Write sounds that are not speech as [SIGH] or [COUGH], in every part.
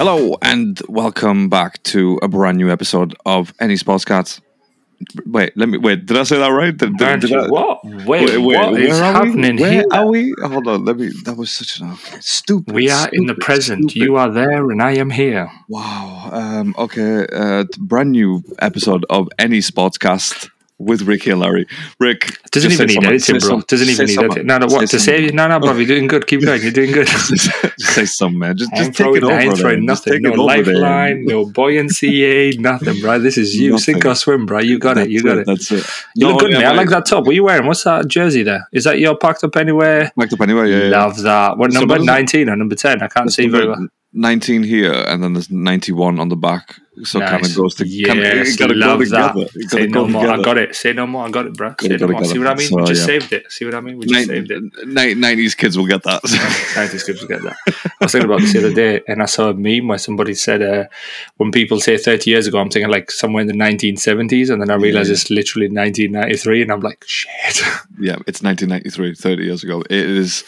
Hello and welcome back to a brand new episode of Any Sports Cats. Wait, let me wait. Did I say that right? Did, did, did? I- What? Wait, wait, wait, what is happening we? Where here? are we? Hold on, let me. That was such an stupid. We are in the present. stupid. You are there, and I am here. Wow. Um, okay. Uh, brand new episode of NESportscast with Ricky and Larry. Rick Doesn't even need editing, bro. some- Doesn't even need editing. No, no, what Say to say? No, no, bro. You're doing good. Keep going. You're doing good. [LAUGHS] say something, man. Just, just take it over. I ain't throwing nothing. No it lifeline, no [LAUGHS] buoyancy aid, nothing, bro. This is you. Sink or swim, bro. You got it. You got it. That's it. You Not look oh, good, only mate. I like that top. What are you wearing? What's that jersey there? Is that your packed up anywhere? Backed up anyway. Yeah, yeah. Love that. What number? it? 19 or number 10? I can't see very well. 19 here, and then there's 91 on the back. So kind of Nice. goes to kind of, Yes, it gotta go love together. that. It Say gotta no go more. I got it. Say no more. I got it, bro. Say Gotta- no gotta more. See what I mean? So, we just yeah. saved it. See what I mean? We just Nin- saved it. 90s kids will get that. [LAUGHS] 90s kids will get that. I was thinking about this the other day, and I saw a meme where somebody said, uh, "When people say 30 years ago, I'm thinking like somewhere in the 1970s, and then I realized Yeah. it's literally 1993, and I'm like, "Shit." [LAUGHS] yeah, it's 1993, 30 years ago. It is.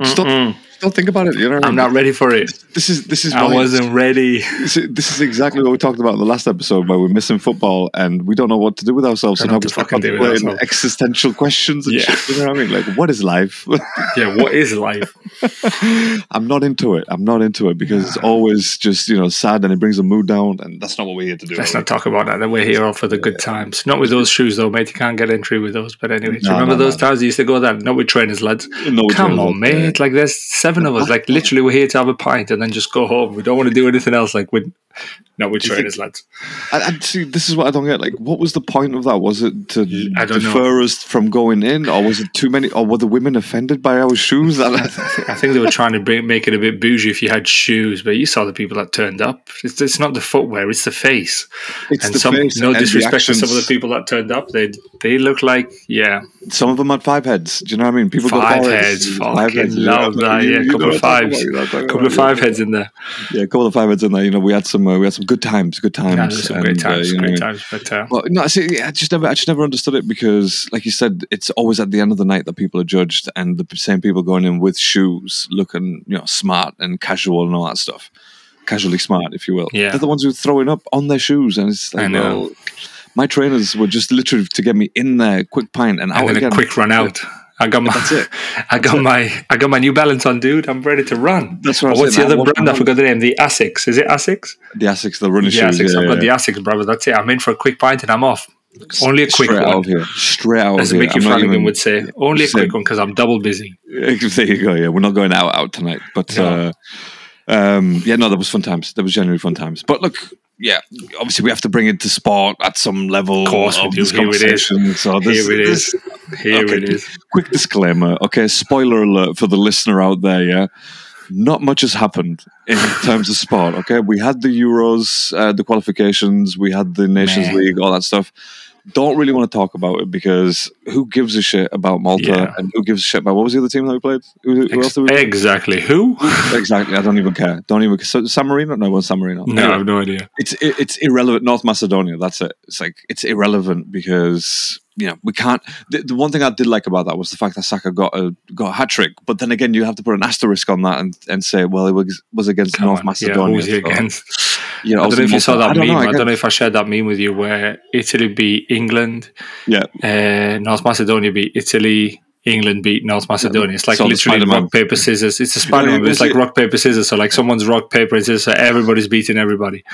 Just don't, don't think about it. You know, I'm not ready for it. This is this is I why- wasn't ready. This is, this is exactly what we talked about in the last episode, where we're missing football and we don't know what to do with ourselves, and how we to fucking do with ourselves. existential questions and Yeah. shit. You know what I mean? Like, what is life? [LAUGHS] Yeah, what is life? [LAUGHS] I'm not into it. I'm not into it because it's always just you know sad and it brings the mood down, and that's not what we're here to do. Let's not talk about that. Then we're here all for the good times. Not with those shoes, though, mate. You can't get entry with those. But anyway, No, remember no, those no. times you used to go there? Not with trainers, lads. No, Come on, it. Like, there's seven of us. Like, literally, we're here to have a pint and then just go home. We don't want to do anything else. Like, with Do you trainers, lads. And, and see, this is what I don't get. Like, what was the point of that? Was it to don't know. defer us from going in, or was it too many? Or were the women offended by our shoes? [LAUGHS] I think they were trying to bring, make it a bit bougie if you had shoes, but you saw the people that turned up. It's, it's not the footwear; it's the face. it's and the some, face no disrespect to some of the people that turned up, they they look like yeah, Some of them had five heads. Do you know what I mean? People got five four heads. Five heads. love that. Yeah, a couple of what I'm talking fives, about, you know what I'm talking couple of five heads in there. Yeah, a couple of five heads in there. You know, we had some uh, we had some good times, good times. Yeah, great and, uh, times, know great what times. But uh, Well, no, I see. I just never, I just never understood it because, like you said, it's always at the end of the night that people are judged, and the same people going in with shoes, looking, you know, smart and casual and all that stuff, casually smart, if you will. Yeah. they're the ones who are throwing up on their shoes, and it's like, I know. well, my trainers were just literally to get me in there, quick pint, and, out and then again. a quick run out. I got my, That's it. [LAUGHS] I got my, I got my New Balance on, dude. I'm ready to run. That's what What's saying. the other brand? I I forgot the name. The Asics. Is it Asics? The Asics, the running The shoes. Asics. yeah, I've got yeah. the Asics, brother. That's it. I'm in for a quick pint and I'm off. Only a quick Straight out one. of here. Straight out As of. Micky I'm Flanagan even- would say, only a quick one because I'm double busy. [LAUGHS] there you go. Yeah, we're not going out out tonight, but No. uh, um, yeah, no, that was fun times. That was genuinely fun times. But look, yeah, obviously we have to bring it to sport at some level. Of course of this Here it is. So this, Here it this- is. Here Okay. it is. quick disclaimer. Okay, spoiler alert for the listener out there. Yeah. Not much has happened in [LAUGHS] terms of sport. Okay, we had the Euros, uh, the qualifications, we had the Nations Man. League, all that stuff. Don't really want to talk about it because who gives a shit about Malta Yeah. and who gives a shit about what was the other team that we played? Who, who else did we play? exactly. Who? [LAUGHS] Exactly. I don't even care. Don't even. So, San Marino? No, was San Marino. No, I have no idea. it's it, it's irrelevant. North Macedonia. That's it. It's like it's irrelevant because you know we can't. The, the one thing I did like about that was the fact that Saka got a got a hat trick. But then again, you have to put an asterisk on that and, and say, well, it was was against Come North on. Yeah, Macedonia. who was he so, against? You know, I don't know if you saw that I meme. know, I, I don't know if I shared that meme with you where Italy beat England, Yeah, uh, North Macedonia beat Italy, England beat North Macedonia. It's like So literally rock, paper, scissors. It's a spider man, but it's like rock, paper, scissors. So like someone's rock, paper, and scissors, so everybody's beating everybody.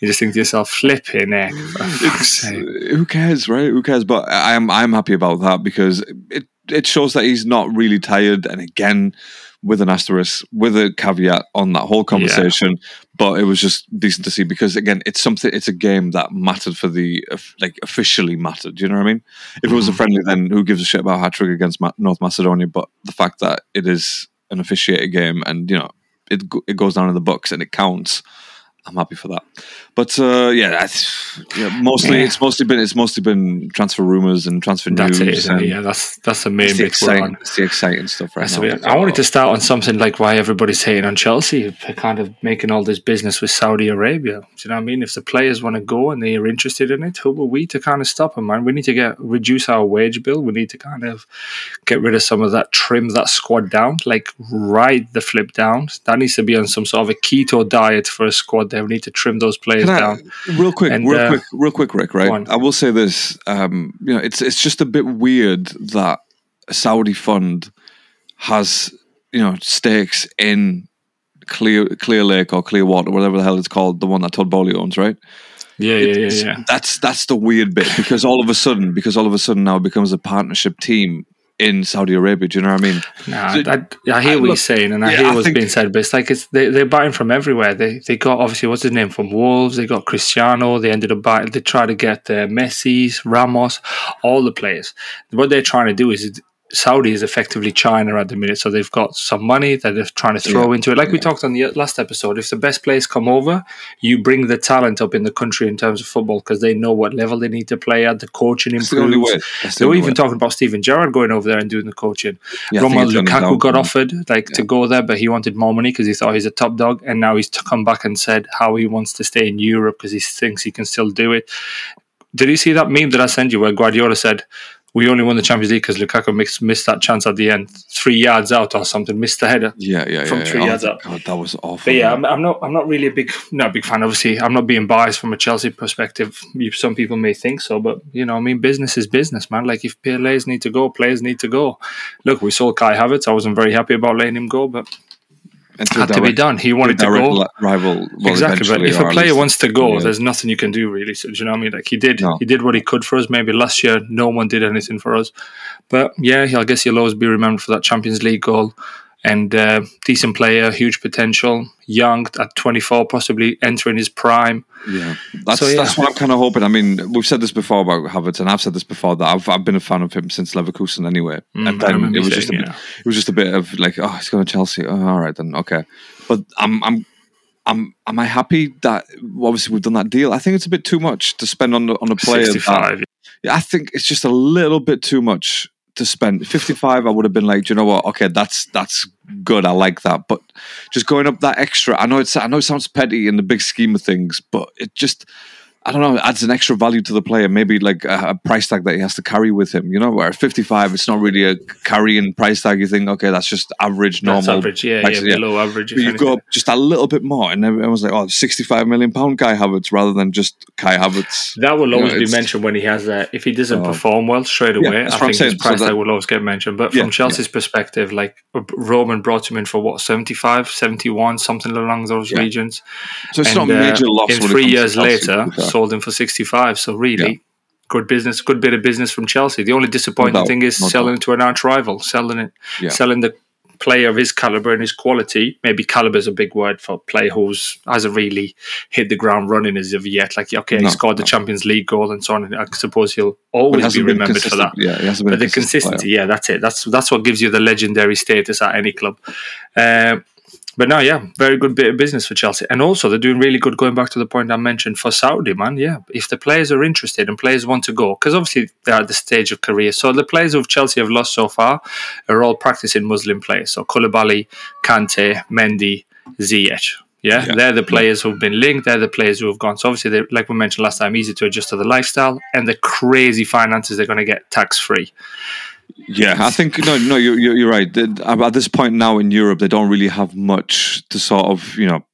You just think to yourself, flipping heck. for fuck's it's, sake. who cares, right? Who cares? But I am I'm happy about that because it it shows that he's not really tired. And again, with an asterisk, with a caveat on that whole conversation. But it was just decent to see because again, it's something. It's a game that mattered for the like officially mattered. Do you know what I mean? If it was a Mhm. friendly, then who gives a shit about hat trick against Ma- North Macedonia? But the fact that it is an officiated game and you know it it goes down in the books and it counts. I'm happy for that. But uh, yeah, that's, yeah, mostly yeah. it's mostly been it's mostly been transfer rumors and transfer that's news. It, yeah, that's that's the main the bit exciting, It's the exciting stuff right now. I wanted to start on something like why everybody's hating on Chelsea, for kind of making all this business with Saudi Arabia. Do you know what I mean? If the players want to go and they are interested in it, who are we to kind of stop them, man? We need to get reduce our wage bill. We need to kind of get rid of some of that, trim that squad down, like ride the flip down. That needs to be on some sort of a keto diet for a squad. They need to trim those players down. Real quick, and, real uh, quick, real quick, Rick. Right, I will say this. Um, you know, it's it's just a bit weird that a Saudi fund has you know stakes in Clear Clear Lake or Clearwater, whatever the hell it's called, the one that Todd Boehly owns, right? Yeah, yeah, yeah, yeah. That's that's the weird bit because all of a sudden, because all of a sudden now it becomes a partnership team in Saudi Arabia. Do you know what I mean? Nah, so, I, I, hear what look, you're saying, and I yeah, hear what's being said, but it's like it's they, they're buying from everywhere. They they got obviously what's his name from Wolves. They got Cristiano. They ended up buying. They try to get uh, Messi's, Ramos, all the players. What they're trying to do is Saudi is effectively China at the minute, so they've got some money that they're trying to throw yeah, into it. Like yeah. we talked on the last episode, if the best players come over, you bring the talent up in the country in terms of football because they know what level they need to play at. The coaching improves. The they were even way. talking about Steven Gerrard going over there and doing the coaching. Yeah, Romelu Lukaku got offered like to go there, but he wanted more money because he thought he's a top dog, and now he's come back and said how he wants to stay in Europe because he thinks he can still do it. Did you see that meme that I sent you where Guardiola said? We only won the Champions League because Lukaku missed, missed that chance at the end, three yards out or something, missed the header. Yeah, yeah, from yeah, three yeah. yards oh, out. God, that was awful. But yeah, I'm, I'm, not, I'm not really a big, not a big fan. Obviously, I'm not being biased from a Chelsea perspective. Some people may think so, but you know, I mean, business is business, man. Like if players need to go, players need to go. Look, we saw Kai Havertz. I wasn't very happy about letting him go, but had to be done. He wanted to go. Rival, well, exactly. But if a player wants to go, yeah. there's nothing you can do really. So, do you know what I mean? Like he did, no. he did what he could for us. Maybe last year, no one did anything for us. But yeah, I guess he'll always be remembered for that Champions League goal and uh, decent player, huge potential, young at 24, possibly entering his prime. Yeah, that's so, yeah. that's what I'm kind of hoping. I mean, we've said this before about Havertz, and I've said this before that I've, I've been a fan of him since Leverkusen anyway. Mm, and then it was saying, just a bit, it was just a bit of like, oh, he's going to Chelsea. Oh, all right, then okay. But I'm I'm I'm am I happy that obviously we've done that deal? I think it's a bit too much to spend on on a player. 65. That, yeah, I think it's just a little bit too much to spend 55 i would have been like you know what? Okay that's that's good. I like that. But just going up that extra i know it's i know it sounds petty in the big scheme of things but it just I don't know, it adds an extra value to the player. Maybe like a, a, price tag that he has to carry with him. You know, where at 55, it's not really a carrying price tag. You think, okay, that's just average, normal. That's average, yeah, yeah, yeah, below average. But you go up just a little bit more, and everyone was like, oh, 65 million pound Kai Havertz rather than just Kai Havertz. That will always you know, be mentioned when he has that. If he doesn't uh, perform well straight away, yeah, I think his price so tag will always get mentioned. But from Chelsea's perspective, like Roman brought him in for what, 75, 71, something along those regions. So it's and, not a major uh, loss. In three years later, sold him for 65 65. So really, yeah. good business, good bit of business from Chelsea. The only disappointing no thing is selling it to an arch rival, selling it, yeah. selling the player of his caliber and his quality. Maybe caliber is a big word for a player who's hasn't really hit the ground running as of yet. Like, okay, no, he scored no. the Champions League goal and so on. And I suppose he'll always be remembered for that. Yeah, but the consistency, player. yeah, that's it. That's that's what gives you the legendary status at any club. Uh, but no, yeah, very good bit of business for Chelsea. And also, they're doing really good going back to the point I mentioned for Saudi, man. Yeah, if the players are interested and players want to go, because obviously they're at the stage of career. So the players who Chelsea have lost so far are all practicing Muslim players. So Koulibaly, Kante, Mendy, Ziyech. Yeah? yeah? they're the players who've been linked. They're the players who have gone. So obviously, they, like we mentioned last time, easy to adjust to the lifestyle and the crazy finances they're going to get tax free. Yeah, I think no, no, you're you're right. At this point now in Europe, they don't really have much to sort of you know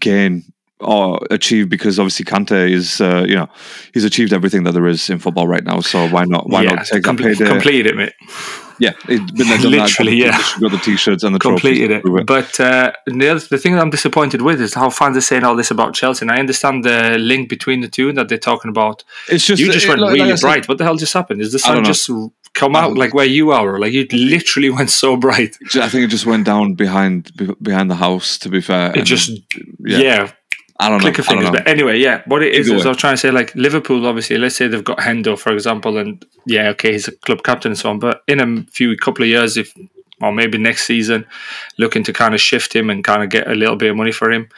gain or achieve because obviously Kante is uh, you know he's achieved everything that there is in football right now. So why not? Why yeah, not take com- that payday? Complete it, mate. Yeah, it, [LAUGHS] literally, that. yeah. Got the t-shirts and the completed it. But uh, the other, the thing that I'm disappointed with is how fans are saying all this about Chelsea. And I understand the link between the two that they're talking about. It's just you just it, went like, really like bright. What the hell just happened? Is the sun just come out like where you are? Like you literally [LAUGHS] went so bright. I think it just went down behind behind the house. To be fair, it just yeah. yeah. I don't click know. of fingers. But anyway, yeah, what it is is I was trying to say like Liverpool, obviously, let's say they've got Hendo, for example, and yeah, okay, he's a club captain and so on. But in a few couple of years, if or maybe next season, looking to kind of shift him and kind of get a little bit of money for him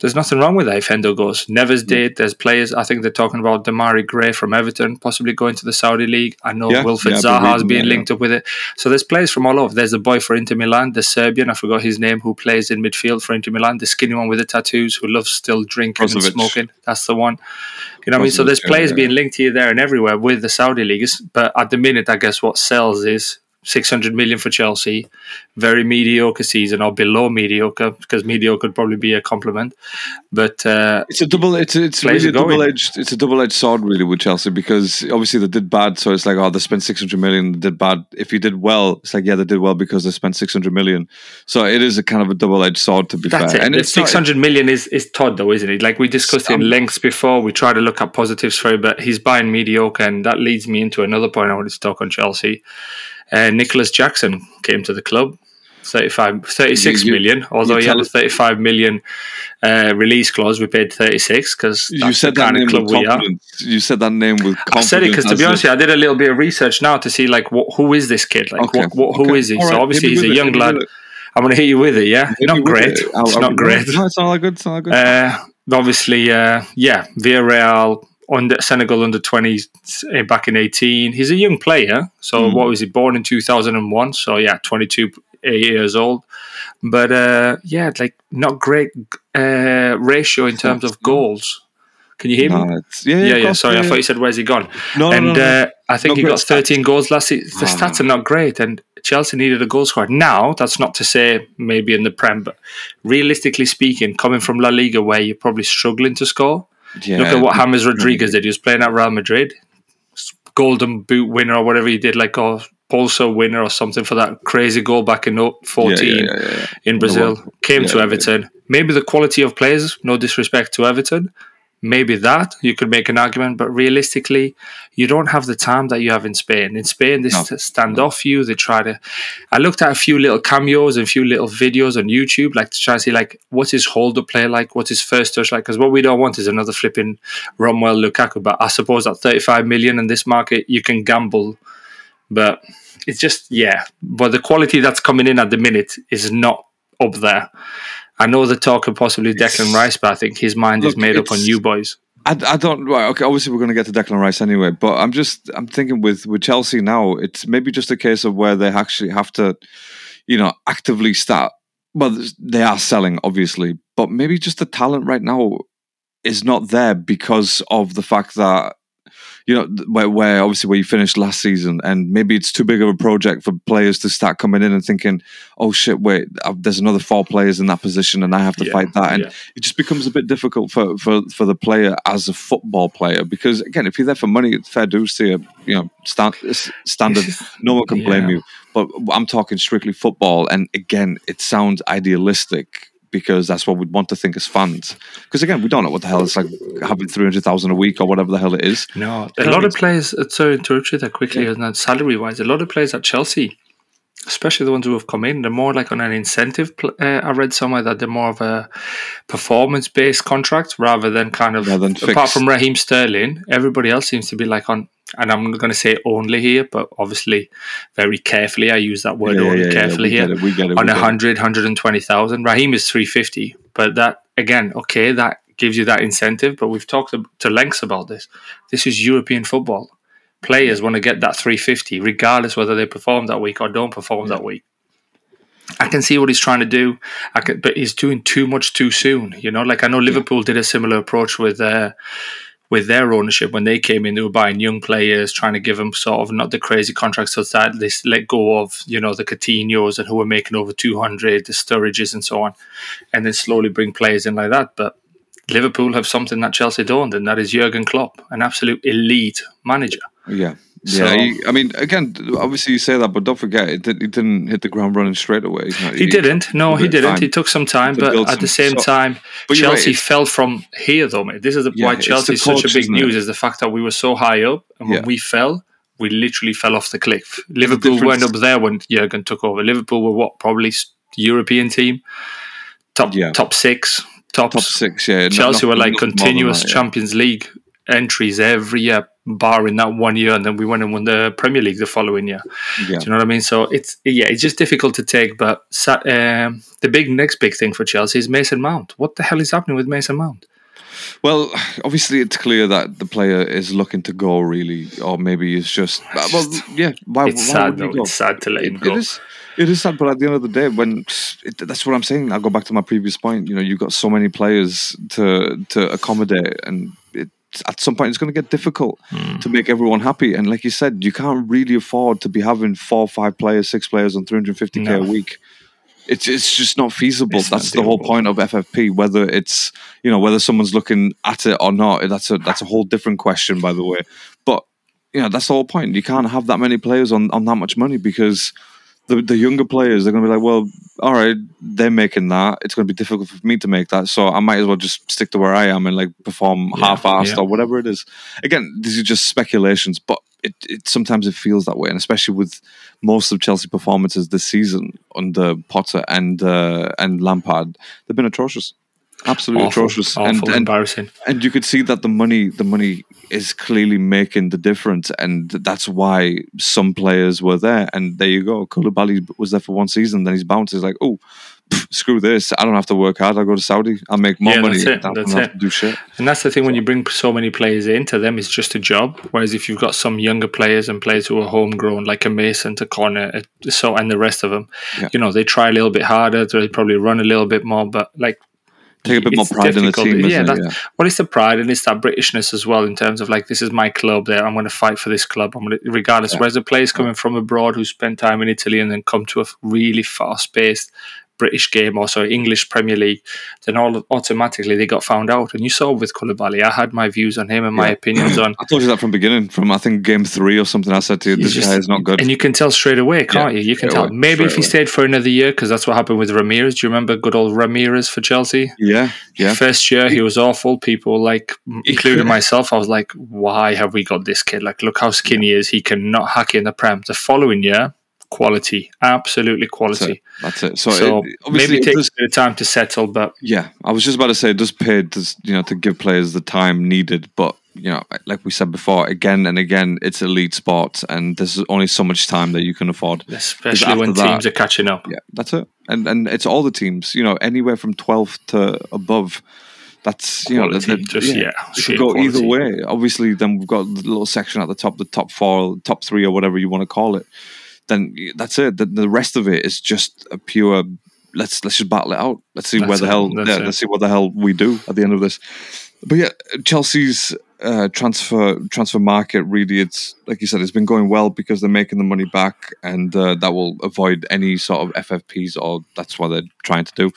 there's nothing wrong with that if Hendo goes. Neves did. There's players. I think they're talking about Demarai Gray from Everton possibly going to the Saudi league. I know yeah, Wilfried yeah, Zaha is being linked yeah. up with it. So there's players from all over. There's a boy for Inter Milan, the Serbian. I forgot his name, who plays in midfield for Inter Milan. The skinny one with the tattoos, who loves still drinking and smoking. That's the one. You know what I mean? So there's players being linked here, there, and everywhere with the Saudi leagues. But at the minute, I guess what sells is 600 million for Chelsea, very mediocre season or below mediocre because mediocre could probably be a compliment. But uh, it's a double. It's it's really a double edged. It's a double edged sword really with Chelsea because obviously they did bad, so it's like oh they spent 600 million, they did bad. If you did well, it's like yeah they did well because they spent 600 million. So it is a kind of a double edged sword to be That's fair. It. And the 600 not, million is is Todd though, isn't it? Like we discussed in lengths before. We try to look at positives for him, but he's buying mediocre, and that leads me into another point I wanted to talk on Chelsea. Uh, Nicolas Jackson came to the club. 35, 36 you, you, million, although he had a 35 million uh, release clause. We paid 36 because you said that name with confidence. You said that name with confidence. I said it because, to be honest, I did a little bit of research now to see like what, who is this kid? Like, okay. what, what, who okay. is he? Right. So obviously he's a young lad. I'm going to hit you with it. Yeah, hit not great. It. It's not great. No, it's not good. It's not good. Uh, obviously, uh, yeah, Villarreal under Senegal under 20s eh, back in 18. He's a young player. So mm. what was he born in 2001? So yeah, 22 years old. But uh, yeah, like not great uh, ratio in terms of [LAUGHS] goals. Can you hear me? No, yeah, yeah, yeah, Sorry. I thought you said where's he gone? No, and no, no. Uh, I think not he got 13 stats. goals last season. The stats are not great, and Chelsea needed a goal scorer. Now, that's not to say maybe in the Prem, but realistically speaking, coming from La Liga where you're probably struggling to score, yeah. Look at what James Rodriguez did. He was playing at Real Madrid, Golden Boot winner or whatever he did, like a Puskás winner or something for that crazy goal back in 14 yeah, in Brazil. Came to Everton. Maybe the quality of players, no disrespect to Everton, maybe that you could make an argument, but realistically, you don't have the time that you have in Spain. In Spain, they no. stand off you. They try to. I looked at a few little cameos and a few little videos on YouTube, like to try to see like what's his hold up play like, what's his first touch like. Because what we don't want is another flipping Romelu Lukaku. But I suppose at 35 million in this market, you can gamble. But it's just yeah. But the quality that's coming in at the minute is not up there. I know the talk of possibly Declan Rice, but I think his mind Look, is made up on you boys. I, I don't right okay obviously we're going to get to Declan Rice anyway but I'm just I'm thinking with with Chelsea now it's maybe just a case of where they actually have to you know actively start well they are selling obviously but maybe just the talent right now is not there because of the fact that you know, where, where obviously where you finished last season, and maybe it's too big of a project for players to start coming in and thinking, "Oh shit, wait, uh, there's another four players in that position, and I have to yeah, fight that," and yeah. it just becomes a bit difficult for, for for the player as a football player because again, if you're there for money, it's fair dues to you. You know, stand, standard, [LAUGHS] no one can blame yeah. you. But I'm talking strictly football, and again, it sounds idealistic because that's what we'd want to think as fans. Because again, we don't know what the hell it's like having three hundred thousand a week or whatever the hell it is. No, a lot of players. Uh, sorry to interrupt you that quickly. Yeah. And salary wise, a lot of players at Chelsea, especially the ones who have come in, they're more like on an incentive. Uh, I read somewhere that they're more of a performance based contract rather than kind of. Than apart from Raheem Sterling, everybody else seems to be like on and I'm going to say only here, but obviously very carefully. I use that word yeah, only yeah, carefully yeah, here. It, it, on 100, 120,000. Raheem is 350, but that, again, okay, that gives you that incentive, but we've talked to lengths about this. This is European football. Players want to get that 350, regardless whether they perform that week or don't perform that week. I can see what he's trying to do, can, but he's doing too much too soon. You know, like I know Liverpool did a similar approach with uh, with their ownership when they came in, they were buying young players, trying to give them sort of not the crazy contracts so that they let go of you know the Coutinho's and who were making over two hundred, the Sturridges and so on, and then slowly bring players in like that. But Liverpool have something that Chelsea don't, and that is Jurgen Klopp, an absolute elite manager. Yeah, yeah, so, he, I mean, again, obviously you say that, but don't forget, it, did, he didn't hit the ground running straight away. He, he, didn't. No, he didn't. Time. He took some time, but at some, the same so, time, Chelsea right, fell from here, though, mate. This is the, yeah, why Chelsea is such a big news: is the fact that we were so high up, and when yeah. we fell, we literally fell off the cliff. Liverpool weren't up there when Jurgen took over. Liverpool were what probably European team, top yeah. top six, top, top six. Yeah, Chelsea not, were like continuous that, Champions League entries every year barring that one year, and then we went and won the Premier League the following year. Yeah. Do you know what I mean? So it's yeah, it's just difficult to take. But um, the big next big thing for Chelsea is Mason Mount. What the hell is happening with Mason Mount? Well, obviously, it's clear that the player is looking to go, really, or maybe he's just. Well, yeah. Why, it's why sad, though. It's sad to let him go. It is, it is sad, but at the end of the day, when it, that's what I'm saying, I'll go back to my previous point. You know, you've got so many players to to accommodate, and at some point it's going to get difficult mm. to make everyone happy. And like you said, you can't really afford to be having four, five players, six players on 350k no. a week. It's it's just not feasible. It's that's not the whole point of FFP. Whether it's you know whether someone's looking at it or not, that's a that's a whole different question, by the way. But you know that's the whole point. You can't have that many players on on that much money because the, the younger players, they're going to be like, well, all right, they're making that. It's going to be difficult for me to make that. So I might as well just stick to where I am and like perform yeah, half-assed yeah. or whatever it is. Again, these are just speculations, but it, it sometimes it feels that way. And especially with most of Chelsea performances this season under Potter and uh, and Lampard, they've been atrocious absolutely awful, atrocious. Awful, and, embarrassing. and you could see that the money the money is clearly making the difference and that's why some players were there. And there you go. Koulibaly was there for one season then he's bounced. He's like oh screw this. I don't have to work hard. I'll go to Saudi. I'll make more yeah, money that's it. That's it. do shit. And that's the thing when you bring so many players into them it's just a job. Whereas if you've got some younger players and players who are homegrown like a Mason to Connor uh, so and the rest of them yeah. you know they try a little bit harder. They probably run a little bit more but like take a bit more pride difficult. in the team. Yeah, yeah. well, it's the pride and it's that Britishness as well in terms of like this is my club. There, I'm going to fight for this club. I'm going to, regardless. Yeah. Whereas the players coming from abroad who spent time in Italy and then come to a really fast paced British game or so English Premier League, then all automatically they got found out. And you saw with Koulibaly, I had my views on him and my opinions on. [CLEARS THROAT] I told you that from beginning, from I think game three or something. I said to you, this just, guy is not good, and you can tell straight away, can't yeah, you? You can tell. Away, Maybe if he away. stayed for another year, because that's what happened with Ramires. Do you remember good old Ramires for Chelsea? Yeah, yeah. First year he was awful. People like, including myself, I was like, why have we got this kid? Like, look how skinny he is. He cannot hack in the prem. The following year quality, absolutely quality. That's it. That's it. So, so it, maybe it takes a bit of time to settle, but yeah, I was just about to say it does pay to you know to give players the time needed, but you know, like we said before, again and again, it's elite sports, and there's only so much time that you can afford, especially when that, teams are catching up. Yeah, that's it, and and it's all the teams. You know, anywhere from 12 to above. That's you quality, know, the, just, yeah, yeah it could go quality. either way. Obviously, then we've got the little section at the top, the top four, top three, or whatever you want to call it then that's it. The, the rest of it is just a pure. Let's let's just battle it out. Let's see that's where the it, hell. Yeah, let's see what the hell we do at the end of this. But yeah, Chelsea's uh, transfer transfer market really, it's like you said, it's been going well because they're making the money back, and uh, that will avoid any sort of FFPs, or that's what they're trying to do.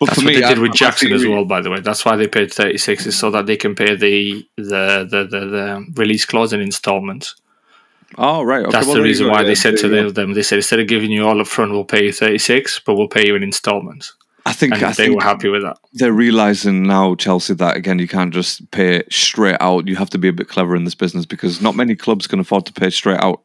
But that's for what me, they did I, with Jackson as well, by the way. That's why they paid thirty six, is so that they can pay the the the, the, the release clause in installments. Oh right, okay, that's well, the reason why they said to them. They said instead of giving you all up front, we'll pay you thirty six, but we'll pay you in installments. I think and I they think were happy with that. They're realizing now, Chelsea, that again you can't just pay straight out. You have to be a bit clever in this business because not many clubs can afford to pay straight out.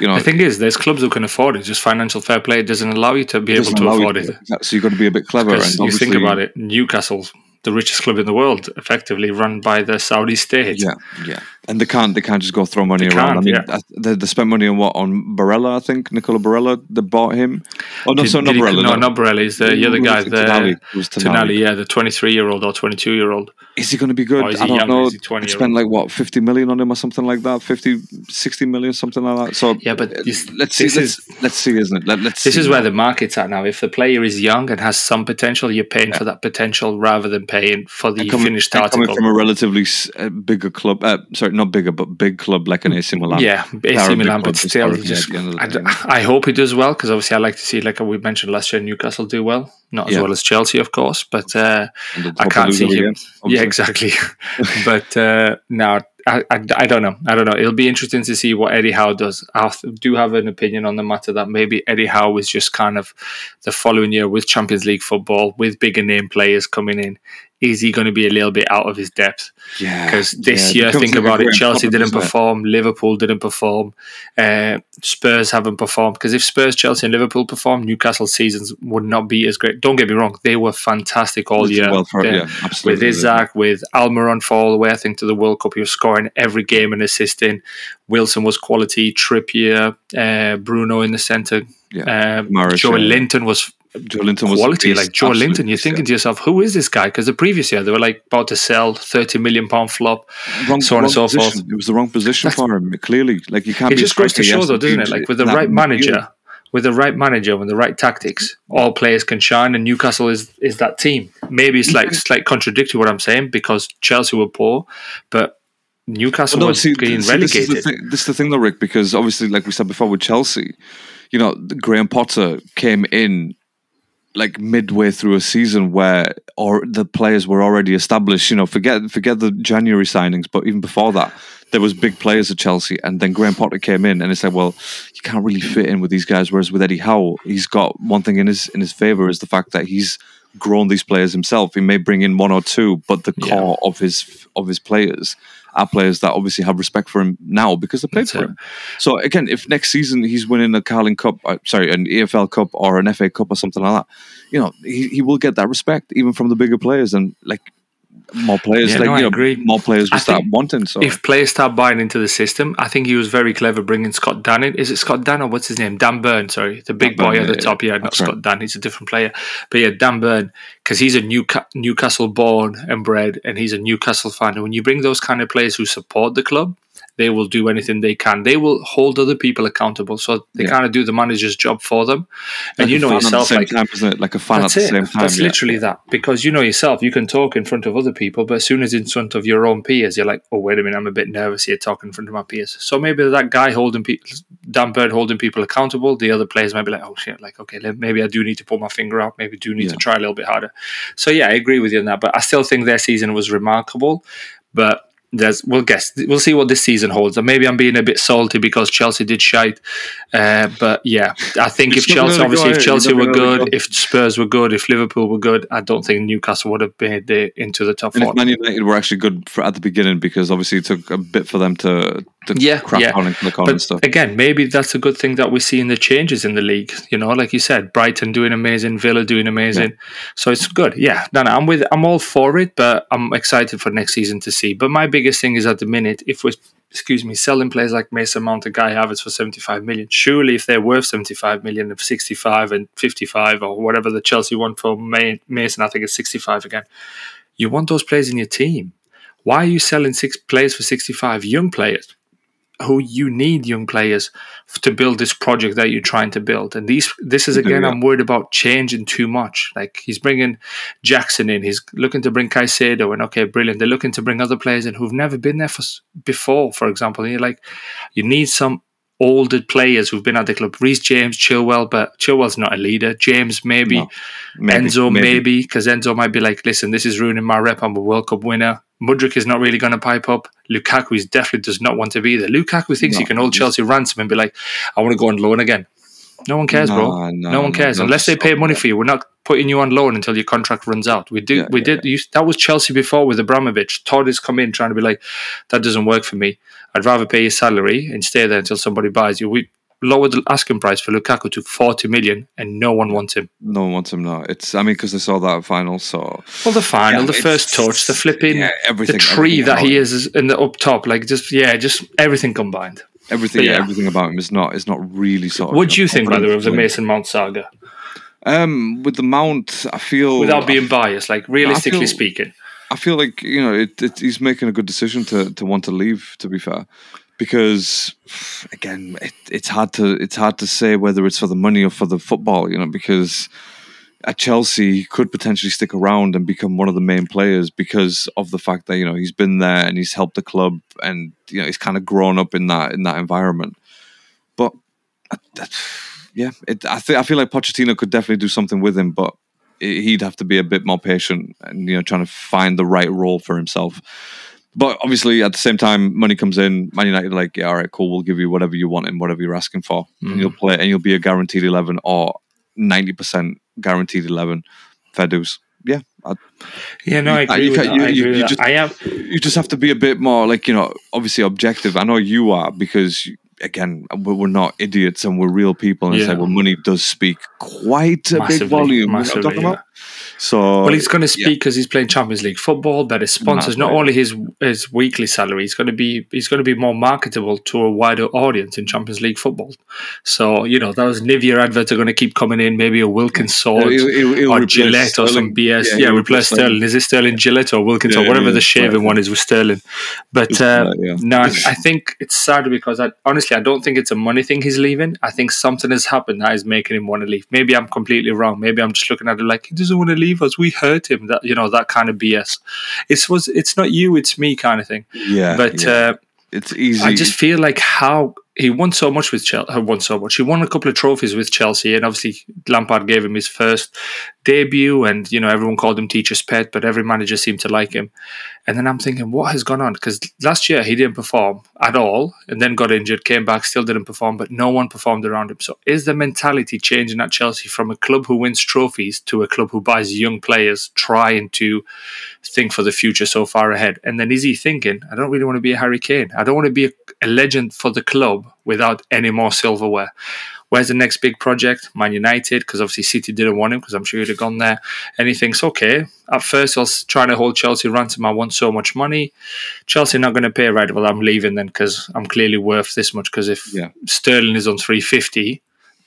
You know, the thing is, there's clubs who can afford it. Just financial fair play doesn't allow you to be able to afford it. So you've got to be a bit clever. And you think about it, Newcastle the richest club in the world, effectively run by the Saudi state. Yeah, yeah, and they can't they can't just go throw money they around. I mean, yeah. they, they spent money on what on Barella, I think Nicola Barella. They bought him. Oh no, did, so not Barella. no, no, not Barella. He's the, the other guy. The Tonali. Tonali, yeah, the twenty three year old or twenty two year old. Is he going to be good? I don't know. Spend like what fifty million on him or something like that. 50, 60 million, something like that. So yeah, but this, let's see. Let's, let's, see, isn't it? Let, us This see. is where the market's at now. If the player is young and has some potential, you're paying yeah. for that potential rather than paying for the coming, finished article. Coming from a relatively uh, bigger club, uh, sorry, not bigger, but big club like an AC Milan. Yeah, AC Milan, but still, just, I, I, hope he does well because obviously I like to see, like we mentioned last year, Newcastle do well. Not as yeah. well as Chelsea, of course, but uh, I can't see him. Again, yeah, exactly. [LAUGHS] [LAUGHS] but uh, now I, I, I, don't know. I don't know. It'll be interesting to see what Eddie Howe does. I do have an opinion on the matter that maybe Eddie Howe was just kind of the following year with Champions League football, with bigger name players coming in, is he going to be a little bit out of his depth? Yeah. Because this yeah, year, think about it, Chelsea didn't perform, Liverpool didn't perform, uh, Spurs haven't performed. Because if Spurs, Chelsea, and Liverpool perform, Newcastle seasons would not be as great. Don't get me wrong, they were fantastic all year. Well for, yeah, with Isak, with Almiron for all the way, I think, to the World Cup, he was scoring every game and assisting. Wilson was quality, Trippier, uh, Bruno in the centre. Yeah. Um, Joelinton was Joelinton was quality. Like Joelinton, you're thinking to yourself, who is this guy? Because the previous year they were like about to sell thirty million pound flop, wrong, so on and so position. forth. It was the wrong position That's, for him. Clearly, like you can't. It just goes to show, though, doesn't it? Like with the right manager, with the right manager, with the right tactics, all players can shine, and Newcastle is is that team. Maybe it's like slight contradictory what I'm saying because Chelsea were poor, but Newcastle well, no, was see, being see, relegated. This is, thing, this is the thing, though, Rick, because obviously, like we said before with Chelsea, you know, Graham Potter came in like midway through a season where or the players were already established. You know, forget forget the January signings, but even before that, there was big players at Chelsea, and then Graham Potter came in, and it's like, well, you can't really fit in with these guys. Whereas with Eddie Howe, he's got one thing in his in his favor is the fact that he's grown these players himself. He may bring in one or two, but the core yeah. of his of his players are players that obviously have respect for him now because they played That's for it. him. So again, if next season he's winning a Carling Cup, uh, sorry, an EFL Cup or an FA Cup or something like that, you know, he, he will get that respect even from the bigger players. And like more players. Yeah, like, no, you know, agree. More players will start wanting. So if players start buying into the system, I think he was very clever bringing Scott Dan in. Is it Scott Dan or what's his name? Dan Burn. Sorry, the big Dan boy at the yeah, top. Yeah, not Scott right. Dan. He's a different player. But yeah, Dan Burn because he's a Newca- Newcastle born and bred, and he's a Newcastle fan. And when you bring those kind of players who support the club, they will do anything they can. They will hold other people accountable, so they yeah. kind of do the manager's job for them. And like you know yourself, like time, isn't it? Like a fan at the it. same time. That's yeah. literally that. Because you know yourself, you can talk in front of other people, but as soon as in front of your own peers, you're like, oh wait a minute, I'm a bit nervous here talking in front of my peers. So maybe that guy holding people, Dan Burn holding people accountable. The other players might be like, oh shit, like okay, maybe I do need to pull my finger out. Maybe do need yeah. to try a little bit harder. So yeah, I agree with you on that. But I still think their season was remarkable. But there's we'll guess we'll see what this season holds. And maybe I'm being a bit salty because Chelsea did shite, uh, but yeah, I think if Chelsea obviously if Chelsea were good, if Spurs were good, if Liverpool were good, I don't think Newcastle would have made it into the top and four. If Man United were actually good for, at the beginning because obviously it took a bit for them to, to yeah, crack yeah. on the but and stuff. Again, maybe that's a good thing that we see in the changes in the league. You know, like you said, Brighton doing amazing, Villa doing amazing, yeah. so it's good. Yeah, no, no, I'm with, I'm all for it, but I'm excited for next season to see. But my biggest thing is at the minute, if we're excuse me, selling players like Mason Mount and Kai Havertz for 75 million. Surely, if they're worth 75 million of 65 and 55 or whatever the Chelsea want for Mason, I think it's 65 again. You want those players in your team. Why are you selling six players for 65 young players? Who you need young players to build this project that you're trying to build. And these, this is again, I'm worried about changing too much. Like he's bringing Jackson in, he's looking to bring Caicedo, and okay, brilliant. They're looking to bring other players in who've never been there for before. For example, and you're like, you need some older players who've been at the club. Reece James, Chilwell, but Chilwell's not a leader. James maybe, no. maybe Enzo maybe, because Enzo might be like, listen, this is ruining my rep. I'm a World Cup winner. Mudryk is not really going to pipe up. Lukaku is definitely does not want to be there. Lukaku thinks no, he can hold Chelsea ransom and be like, I want to go on loan again. No one cares, no, bro. No, no, one cares unless they pay money for you. We're not putting you on loan until your contract runs out. We do, yeah, we yeah, did. Yeah. that was Chelsea before with Abramovich. Todd has come in trying to be like, that doesn't work for me. I'd rather pay your salary and stay there until somebody buys you. We lowered the asking price for Lukaku to 40 million and no one wants him. No one wants him now. It's I mean because they saw that final so Well the final, yeah, the first touch, the flipping yeah, everything, the tree everything that he is in the up top like just yeah, just everything combined. Everything yeah. everything about him is not is not really sort of What do you think by the way of the Mason Mount saga? Um with the Mount I feel without being biased like realistically feel, speaking. I feel like you know it, it, he's making a good decision to to want to leave to be fair because again, it, it's hard to it's hard to say whether it's for the money or for the football, you know, because at Chelsea he could potentially stick around and become one of the main players because of the fact that you know he's been there and he's helped the club and you know he's kind of grown up in that in that environment. But uh, yeah, it, I think I feel like Pochettino could definitely do something with him, but he'd have to be a bit more patient and you know trying to find the right role for himself. But obviously, at the same time, money comes in. Man United are like, yeah, all right, cool. We'll give you whatever you want and whatever you're asking for, mm. and you'll play, and you'll be a guaranteed eleven or ninety percent guaranteed eleven. Fair dues. Yeah, I, yeah, no, I agree. You, you, I, agree you, you just, I am. You just have to be a bit more like you know, obviously objective. I know you are because again, we're not idiots and we're real people. And yeah. say, well, money does speak quite a massively, big volume. Massively, you know I'm talking yeah. about? So well, he's going to speak because yeah. he's playing Champions League football. But his sponsors, not only his his weekly salary, he's going to be he's going to be more marketable to a wider audience in Champions League football. So you know those Nivea adverts are going to keep coming in. Maybe a Wilkinson Sword or Gillette Sterling. or some BS. Yeah, yeah replace Sterling. Is it Sterling Gillette or Wilkins or whatever the shaving right. one is with Sterling? But uh, no, I, I, think it's sad because I, honestly I don't think it's a money thing. He's leaving. I think something has happened that is making him want to leave. Maybe I'm completely wrong. Maybe I'm just looking at it like he doesn't want to leave us. We hurt him. That you know that kind of BS. It's was it's not you, it's me kind of thing. Yeah, but yeah. Uh, it's easy. I just feel like how he won so much with Chelsea. Won so much. He won a couple of trophies with Chelsea, and obviously Lampard gave him his first debut, and you know everyone called him teacher's pet, but every manager seemed to like him. And then I'm thinking, what has gone on? Because last year he didn't perform at all, and then got injured, came back, still didn't perform, but no one performed around him. So is the mentality changing at Chelsea from a club who wins trophies to a club who buys young players, trying to think for the future so far ahead? And then is he thinking, I don't really want to be a Harry Kane. I don't want to be a, a legend for the club without any more silverware. Where's the next big project? Man United, because obviously City didn't want him, because I'm sure he'd have gone there. And he thinks, okay, at first I was trying to hold Chelsea ransom. I want so much money. Chelsea not going to pay, right? Well, I'm leaving then because I'm clearly worth this much. Because if yeah. Sterling is on 350,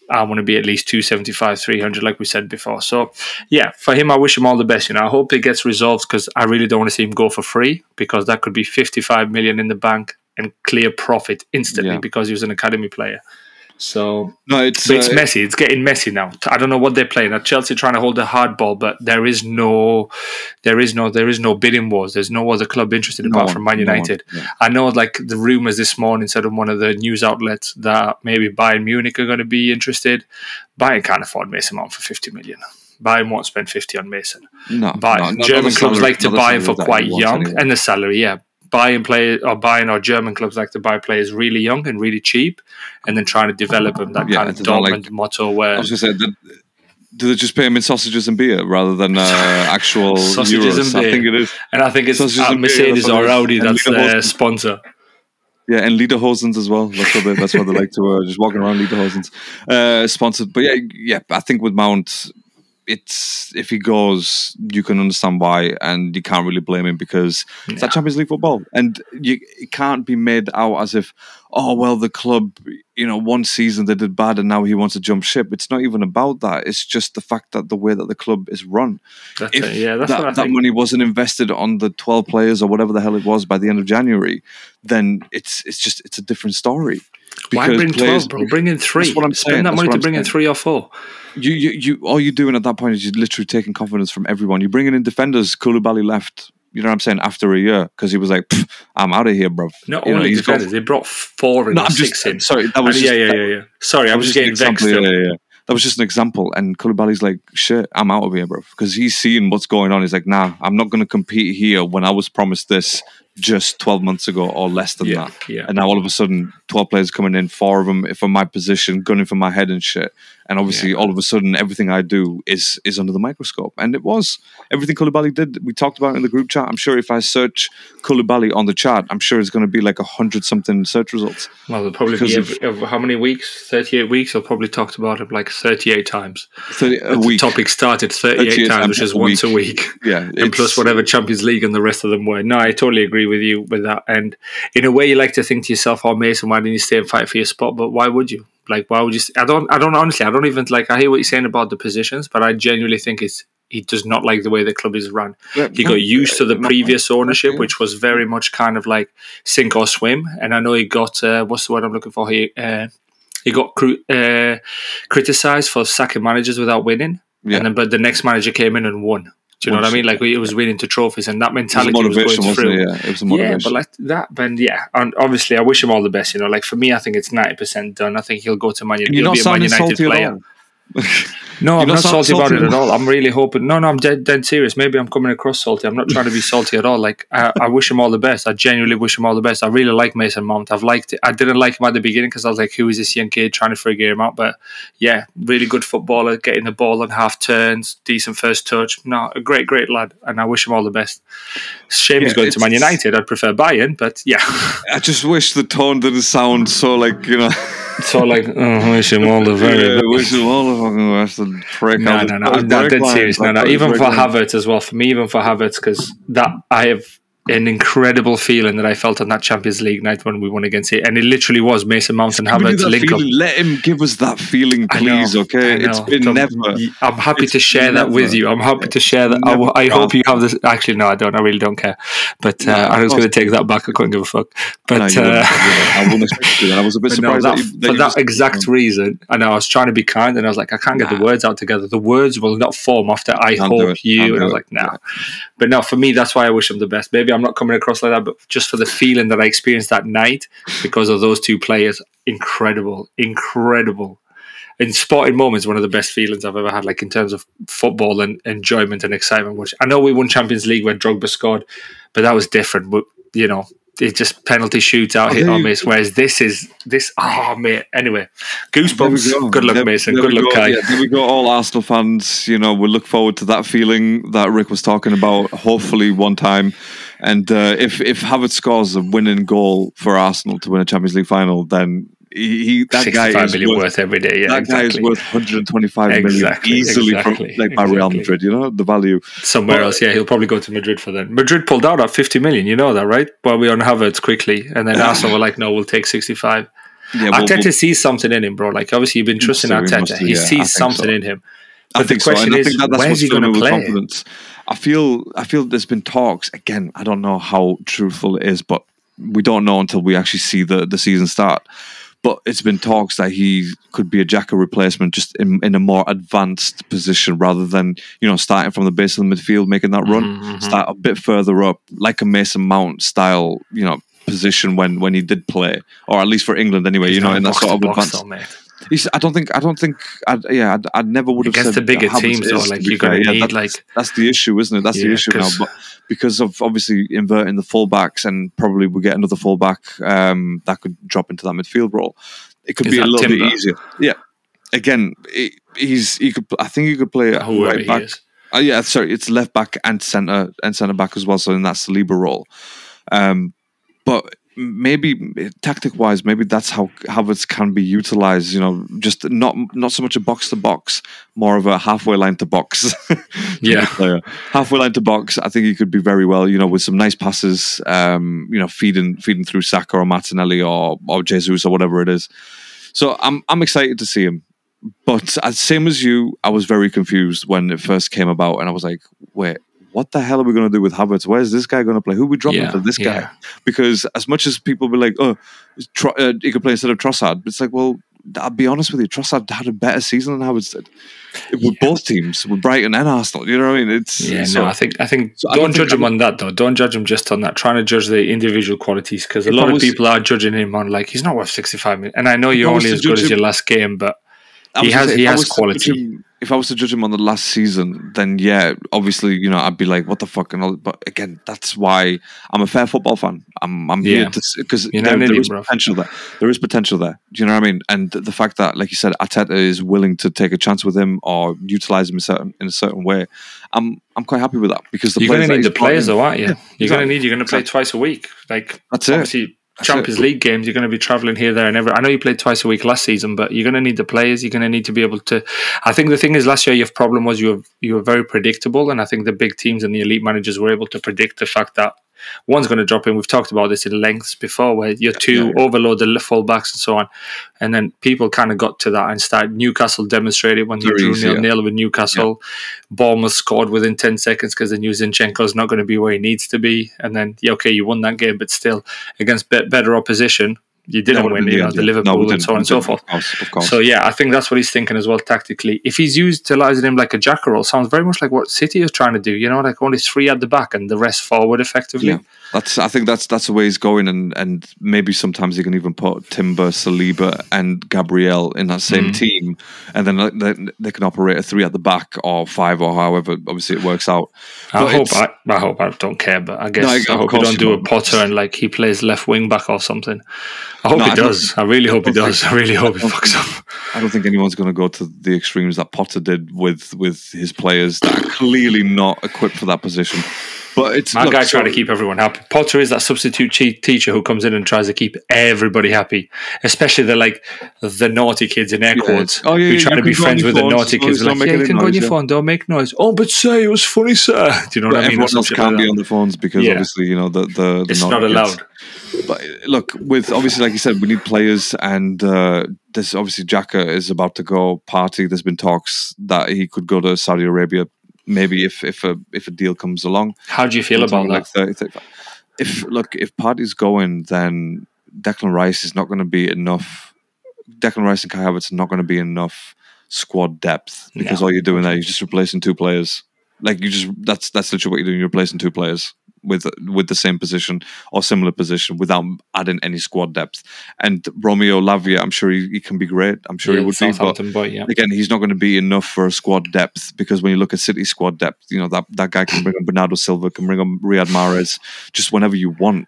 I want to be at least 275, 300, like we said before. So, yeah, for him, I wish him all the best. You know, I hope it gets resolved because I really don't want to see him go for free because that could be 55 million in the bank and clear profit instantly yeah. because he was an academy player. So no, it's it's uh, messy. It's getting messy now. I don't know what they're playing. At Chelsea trying to hold a hard ball, but there is no, there is no, there is no bidding wars. There's no other club interested no apart one, from Man United. No yeah. I know, like the rumors this morning said on one of the news outlets that maybe Bayern Munich are going to be interested. Bayern can't afford Mason Mount for fifty million. Bayern won't spend 50 on Mason. No, Bayern, no German clubs like to buy him for quite young, anyway. and the salary, yeah buying play or buying our German clubs like to buy players really young and really cheap, and then trying to develop them. That yeah, kind of Dortmund like, motto where I was going to say. do they just pay them in sausages and beer rather than uh, [LAUGHS] actual sausages euros? and beer. I think it is, and I think it's uh, Mercedes or Audi that's their sponsor. Yeah, and lederhosens as well. That's what they, that's what they like to uh, just walking around lederhosens, uh, sponsored. But yeah, yeah, I think with Mount, it's if he goes, you can understand why, and you can't really blame him because yeah. it's that Champions League football, and you it can't be made out as if, oh well, the club, you know, one season they did bad, and now he wants to jump ship. It's not even about that. It's just the fact that the way that the club is run. That's if it. Yeah, that's that, that money wasn't invested on the twelve players or whatever the hell it was by the end of January, then it's it's just it's a different story. Why bring players, twelve, bro? Bring in three. That's what I'm saying. Spend that money to bring saying. in three or four you, you, you, all you're doing at that point is you're literally taking confidence from everyone. You're bringing in defenders. Koulibaly left. You know what I'm saying? After a year, because he was like, "I'm out of here, bro." Not you only know, defenders, got, they brought four and no, six just, in. Sorry, that was just, yeah, yeah, yeah, yeah. Sorry, I was just getting vexed. Yeah, yeah, yeah. That was just an example. And Koulibaly's like, "Shit, I'm out of here, bro," because he's seeing what's going on. He's like, "Nah, I'm not going to compete here when I was promised this just 12 months ago or less than yeah, that. Yeah. And now all of a sudden, 12 players coming in, four of them for my position, gunning for my head and shit. And obviously, yeah. all of a sudden, everything I do is is under the microscope. And it was everything Koulibaly did. We talked about in the group chat. I'm sure if I search Koulibaly on the chat, I'm sure it's going to be like a hundred something search results. Well, it'll probably because be of, of, how many weeks? 38 weeks. I've probably talked about it like 38 times. 30, a week. The topic started 38, 38 times, which is a once a week. Yeah. [LAUGHS] and plus whatever Champions League and the rest of them were. No, I totally agree with you with that. And in a way, you like to think to yourself, "Oh, Mason, why didn't you stay and fight for your spot?" But why would you? Like, why would you? I don't. I don't honestly. I don't even like. I hear what you're saying about the positions, but I genuinely think it's he does not like the way the club is run. Yeah, he got used to the previous ownership, which was very much kind of like sink or swim. And I know he got uh, what's the word I'm looking for here. Uh, he got uh, criticized for sacking managers without winning, yeah. and then but the next manager came in and won. Do you know what I mean? Like it was winning to trophies, and that mentality was, was going through. It? Yeah, it was a motivation. Yeah, but like that, Ben. Yeah, and obviously, I wish him all the best. You know, like for me, I think it's ninety percent done. I think he'll go to Man United. He'll be a Man United player. [LAUGHS] No, You're I'm not, not salty, salty, about it at all. I'm really hoping. No, no, I'm dead, dead serious. Maybe I'm coming across salty. I'm not trying to be salty at all. Like I, I wish him all the best. I genuinely wish him all the best. I really like Mason Mount. I've liked it. I didn't like him at the beginning because I was like, who is this young kid trying to figure him out? But yeah, really good footballer, getting the ball on half turns, decent first touch. No, a great, great lad, and I wish him all the best. Shame yeah, he's going to Man United. I'd prefer Bayern, but yeah. [LAUGHS] I just wish the tone didn't sound so like you know. So like, oh, wish him all the very yeah, wish him all the fucking best prick. No, no, no, I'm dead serious. No, no, even for Havertz as well. For me, even for Havertz, because that I have an incredible feeling that I felt on that Champions League night when we won against it, and it literally was Mason Mount and Havertz link feeling. Let him give us that feeling, please. Know, okay, it's been so never. I'm happy it's to share that with you. I'm happy to share that. I, I hope you have this. Actually, no, I don't. I really don't care. But uh, no, I was going to take that back. I couldn't give a fuck. But no, uh, I wouldn't expect that. I was a bit [LAUGHS] surprised no, that, that you, that for that exact reason. I know I was trying to be kind, and I was like, I can't get nah. the words out together. The words will not form after I hope you. And I was like, no. Nah. But no, for me, that's why I wish him the best. Maybe I'm not coming across like that, but just for the feeling that I experienced that night because of those two players, incredible, incredible. In sporting moments, one of the best feelings I've ever had, like in terms of football and enjoyment and excitement. Which I know we won Champions League when Drogba scored, but that was different. But you know, it's just penalty shootout oh, hit on Mason. Whereas this is this oh mate. Anyway, goosebumps. Go. Good luck, there, Mason. There Good luck, go. Kai. Yeah, there we go. All Arsenal fans, you know, we look forward to that feeling that Rick was talking about. Hopefully, one time. And uh, if if Havertz scores a winning goal for Arsenal to win a Champions League final, then he, he that guy is worth, worth, every day. Yeah, that exactly. guy is worth 125 exactly, million easily exactly, from like by Real Madrid. You know the value somewhere but, else. Yeah, he'll probably go to Madrid for that. Madrid pulled out at 50 million. You know that, right? While we on Havertz quickly, and then [LAUGHS] Arsenal were like, "No, we'll take 65." Yeah, Arteta we'll, sees something in him, bro. Like obviously, you've been trusting Arteta. He, yeah, sees something so. in him. But I the question so. is, that where's he going to play? Confidence. I feel I feel there's been talks again. I don't know how truthful it is, but we don't know until we actually see the the season start. But it's been talks that he could be a Xhaka replacement, just in, in a more advanced position rather than you know starting from the base of the midfield, making that run, mm-hmm. mm-hmm. start a bit further up, like a Mason Mount style, you know, position when when he did play, or at least for England anyway. He's you know, in that sort of advanced. Though, I don't think. I don't think. I'd, yeah, I'd, I'd never would have against the bigger teams. Though, like you're going to need like that's the issue, isn't it? That's yeah, the issue now. But because of obviously inverting the fullbacks and probably we get another fullback um, that could drop into that midfield role, it could be a little Timber? bit easier. Yeah. Again, it, he's he could. I think he could play oh, right back. Uh, yeah, sorry, it's left back and center and center back as well. So in that Saliba role, um, but maybe tactic wise, maybe that's how Havertz can be utilized. You know, just not not so much a box to box, more of a halfway line to box. [LAUGHS] yeah, halfway line to box. I think he could be very well. You know, with some nice passes. Um, you know, feeding feeding through Saka or Martinelli or or Jesus or whatever it is. So I'm I'm excited to see him. But as same as you, I was very confused when it first came about, and I was like, "Wait, what the hell are we going to do with Havertz? Where's this guy going to play? Who are we dropping yeah, for this guy? Yeah. Because as much as people be like, oh, uh, he could play instead of Trossard, it's like, well, I'll be honest with you, Trossard had a better season than Havertz did. With yeah. both teams, with Brighton and Arsenal, you know what I mean? It's yeah. So, no, I think I think so don't, I don't judge think him I'm, on that though. Don't judge him just on that. Trying to judge the individual qualities because a lot of people are judging him on like he's not worth sixty five million. And I know you're only as good as your last game, but he has he has quality. If I was to judge him on the last season, then yeah, obviously, you know, I'd be like, what the fuck? And all, but again, that's why I'm a fair football fan. I'm I'm yeah. here to because there, there is potential there. There is potential there. Do you know what I mean? And the fact that, like you said, Arteta is willing to take a chance with him or utilize him in, certain, in a certain way, I'm I'm quite happy with that because the you're going to need the players, though, aren't you? Yeah, you're exactly. going to need. You're going to play twice a week. Like that's it Champions League games, you're going to be traveling here, there, and ever. I know you played twice a week last season, but you're going to need the players. You're going to need to be able to. I think the thing is, last year your problem was you were you were very predictable, and I think the big teams and the elite managers were able to predict the fact that one's going to drop in. We've talked about this in lengths before, where you're two yeah, overload the fullbacks and so on, and then people kind of got to that and started. Newcastle demonstrated when they drew nil yeah. nil with Newcastle. Yeah. Bournemouth scored within ten seconds because they knew Zinchenko's not going to be where he needs to be, and then yeah, okay, you won that game, but still against better opposition. You didn't no, win, you know, the Liverpool no, and so on and so forth. Of course, of course. So yeah, I think that's what he's thinking as well tactically. If he's used utilizing him like a Xhaka role, sounds very much like what City is trying to do. You know, like only three at the back and the rest forward effectively. Yeah. That's I think that's that's the way he's going, and and maybe sometimes he can even put Timber, Saliba, and Gabriel in that same mm. team, and then they, they, can operate a three at the back or five or however obviously it works out. I but hope I, I hope I don't care, but I guess no, I, I hope you don't do a Potter and like he plays left wing back or something. I hope no, he I does. I really hope he does. Think, I really hope he fucks up. I don't think anyone's going to go to the extremes that Potter did with with his players that are clearly not equipped for that position. But it's my look, guy trying to keep everyone happy. Potter is that substitute teacher who comes in and tries to keep everybody happy, especially the like the naughty kids in air quotes yeah. oh, yeah, who try to be friends with the naughty kids. Like, yeah, you can noise, go on your yeah. phone, don't make noise. Oh, but say it was funny, sir. Do you know but what I mean? Everyone else can't like be on the phones because obviously you know the the, the it's not allowed. Kids. But look, with obviously like you said, we need players, and uh, this obviously Xhaka is about to go Partey. There's been talks that he could go to Saudi Arabia maybe if if a if a deal comes along. How do you feel about like that? 30, 30, if look, if Partey's going, then Declan Rice is not going to be enough. Declan Rice and Kai Havertz are not going to be enough squad depth because no. all you're doing there, you're just replacing two players. Like you just that's that's literally what you're doing. You're replacing two players with with the same position or similar position without adding any squad depth. And Romeo Lavia, I'm sure he, he can be great. I'm sure yeah, he would be. But boy, yeah. again, he's not going to be enough for a squad depth because when you look at City squad depth, you know that that guy can bring on Bernardo Silva, can bring on Riyad Mahrez, just whenever you want.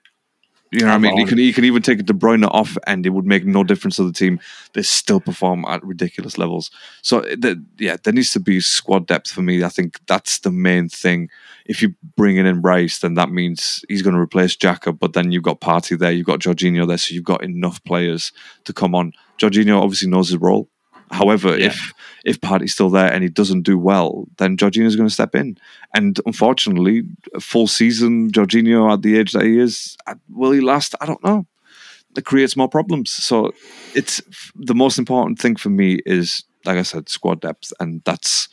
You know what I mean? He can, he can even take De Bruyne off and it would make no difference to the team. They still perform at ridiculous levels. So, eh, the, yeah, there needs to be squad depth for me. I think that's the main thing. If you bring in Rice, then that means he's going to replace Xhaka, but then you've got Partey there, you've got Jorginho there, so you've got enough players to come on. Jorginho obviously knows his role. However, yeah. if if Partey's still there and he doesn't do well, then Jorginho's going to step in. And unfortunately, a full season, Jorginho at the age that he is, uh, will he last? I don't know. It creates more problems. So it's the most important thing for me is, like I said, squad depth, and that's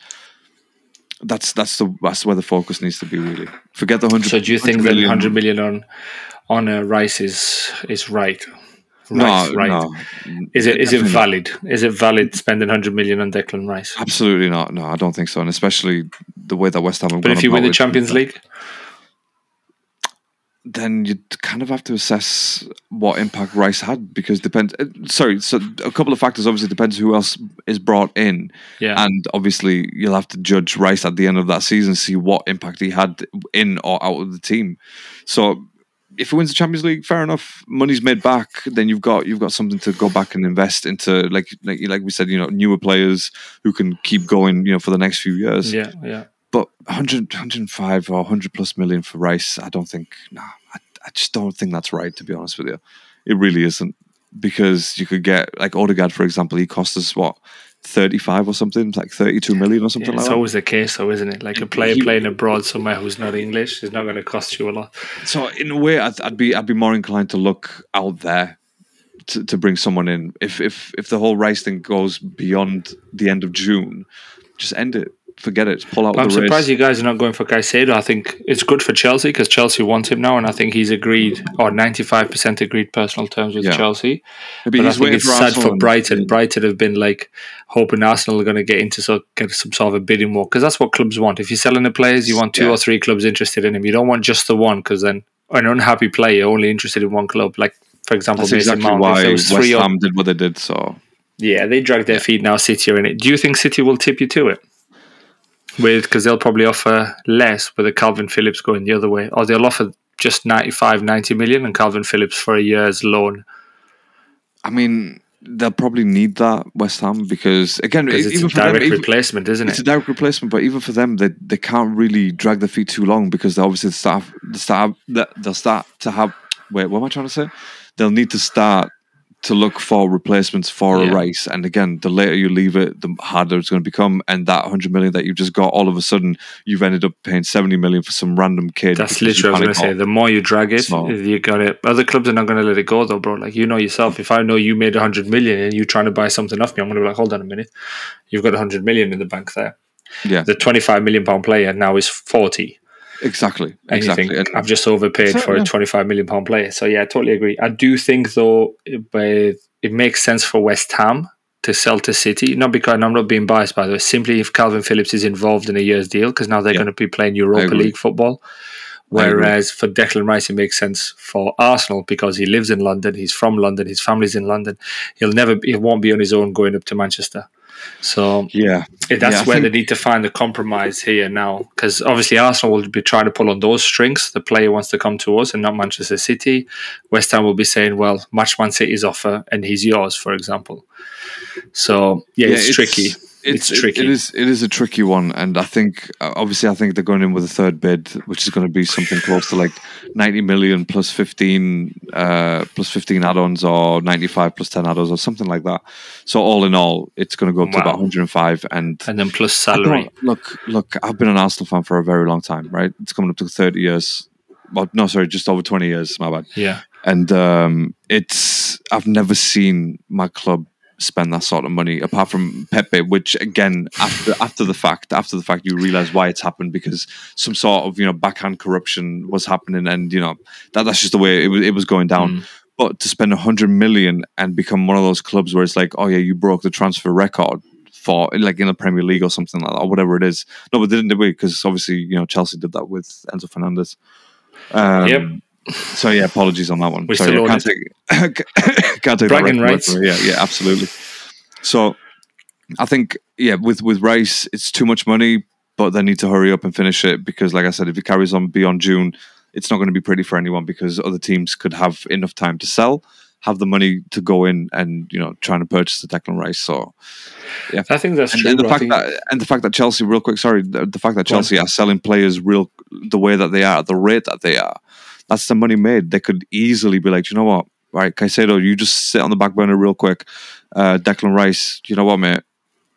that's that's the that's where the focus needs to be. Really, forget the hundred. So do you think that hundred million on on a Rice is is right? Rice, no, right? No, is it is it valid? Not. Is it valid spending hundred million on Declan Rice? Absolutely not. No, I don't think so. And especially the way that West Ham. Have but if you win the Champions League, then you kind of have to assess what impact Rice had because depends. Uh, sorry, so a couple of factors obviously depends who else is brought in. Yeah, and obviously you'll have to judge Rice at the end of that season, see what impact he had in or out of the team. So if it wins the Champions League, fair enough. Money's made back. Then you've got you've got something to go back and invest into, like like like we said, you know, newer players who can keep going, you know, for the next few years. Yeah, yeah. But 100, 105 or 100 plus million for Rice, I don't think. Nah, I, I just don't think that's right. To be honest with you, it really isn't because you could get like Odegaard, for example. He cost us what 35 or something, like 32 million or something yeah, like it's that. It's always the case, though, isn't it? Like a player he, playing abroad somewhere who's not English is not going to cost you a lot. So, in a way, I'd, I'd, be I'd be more inclined to look out there to, to bring someone in. If if if the whole Rice thing goes beyond the end of June, just end it forget it. Pull out. I'm surprised race. you guys are not going for Caicedo. I think it's good for Chelsea because Chelsea wants him now, and I think he's agreed or 95 percent agreed personal terms with yeah. Chelsea. Maybe but I think it's for sad Arsenal for Brighton. And, Brighton have been like hoping Arsenal are going to get into so get some sort of a bidding war because that's what clubs want. If you're selling the players, you want two yeah. or three clubs interested in him. You don't want just the one because then an unhappy player only interested in one club. Like for example, that's Mason exactly Mount. why West Ham did what they did. So yeah, they dragged their feet. Now City are in it. Do you think City will tip you to it? With because they'll probably offer less with a Kalvin Phillips going the other way, or they'll offer just 95, 90 million and Kalvin Phillips for a year's loan. I mean, they'll probably need that West Ham because again, it's even a direct them, replacement, isn't it? It's a direct replacement, but even for them, they they can't really drag their feet too long because they obviously start the start they'll start to have. Wait, what am I trying to say? They'll need to start to look for replacements for yeah. a Rice. And again, the later you leave it, the harder it's going to become. And that 100 million that you've just got, all of a sudden, you've ended up paying 70 million for some random kid. That's literally what I was going to say. The more you drag it, so, you got it. Other clubs are not going to let it go, though, bro. Like, you know yourself, if I know you made 100 million and you're trying to buy something off me, I'm going to be like, hold on a minute. You've got 100 million in the bank there. Yeah. The 25 million pound player now is 40 Exactly. And exactly. you think, I've just overpaid so, for yeah. a 25 million pound player. So, yeah, I totally agree. I do think, though, it, it makes sense for West Ham to sell to City. Not because I'm not being biased, by the way. Simply if Kalvin Phillips is involved in a year's deal, because now they're yeah. going to be playing Europa League football. Whereas for Declan Rice, it makes sense for Arsenal because he lives in London, he's from London, his family's in London. He'll never, he won't be on his own going up to Manchester. So yeah, that's yeah, where think... they need to find the compromise here now, because obviously Arsenal will be trying to pull on those strings. The player wants to come to us and not Manchester City. West Ham will be saying, "Well, match Man City's offer and he's yours," for example. So yeah, yeah it's, it's, tricky. It's, it's tricky. It is. It is a tricky one, and I think uh, obviously I think they're going in with a third bid, which is going to be something close to like ninety million plus fifteen, uh, plus fifteen add-ons, or ninety-five plus ten add-ons, or something like that. So all in all, it's going to go up wow. to about one hundred and five, and and then plus salary. Look, look, I've been an Arsenal fan for a very long time, right? It's coming up to thirty years. Well, no, sorry, just over twenty years. My bad. Yeah, and um, it's I've never seen my club spend that sort of money apart from Pepe, which again after after the fact after the fact you realize why it's happened because some sort of you know backhand corruption was happening and you know that that's just the way it was it was going down. Mm. But to spend a hundred million and become one of those clubs where it's like, oh yeah, you broke the transfer record for like in the Premier League or something like that, or whatever it is. No, but didn't we? Because obviously you know Chelsea did that with Enzo Fernandez. Um, yep. So yeah, apologies on that one. We Sorry, still [COUGHS] can't take, can't [LAUGHS] take bragging rights. Yeah, yeah, absolutely. So I think yeah, with with Rice, it's too much money, but they need to hurry up and finish it because, like I said, if it carries on beyond June, it's not going to be pretty for anyone because other teams could have enough time to sell, have the money to go in and you know trying to purchase the Declan Rice. So yeah, I think that's and, true. And the fact that and the fact that Chelsea, real quick, sorry, the, the fact that Chelsea are selling players real the way that they are, the rate that they are that's the money made. They could easily be like, you know what, right, Caicedo, you just sit on the back burner real quick. Uh, Declan Rice, you know what, mate,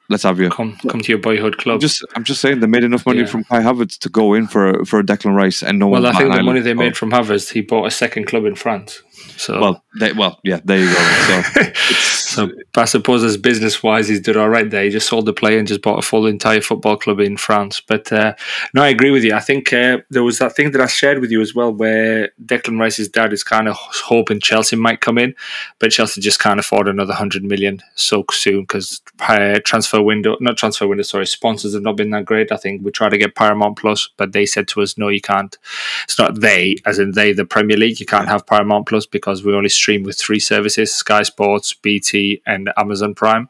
let's have you. Come, come to your boyhood club. I'm just, I'm just saying they made enough money yeah. from Kai Havertz to go in for for a Declan Rice, and no well, one. Well, I think the money they made from Havertz, he bought a second club in France. So well, they, well, yeah, there you go. [LAUGHS] So, so I suppose as business wise, he's did all right there. He just sold the play and just bought a full entire football club in France. But uh, no, I agree with you. I think uh, there was that thing that I shared with you as well, where Declan Rice's dad is kind of hoping Chelsea might come in, but Chelsea just can't afford another hundred million so soon because uh, transfer window, not transfer window, sorry, sponsors have not been that great. I think we tried to get Paramount Plus, but they said to us, no, you can't. It's not they, as in they, the Premier League. You can't have Paramount Plus because we only stream with three services: Sky Sports, BT, and Amazon Prime.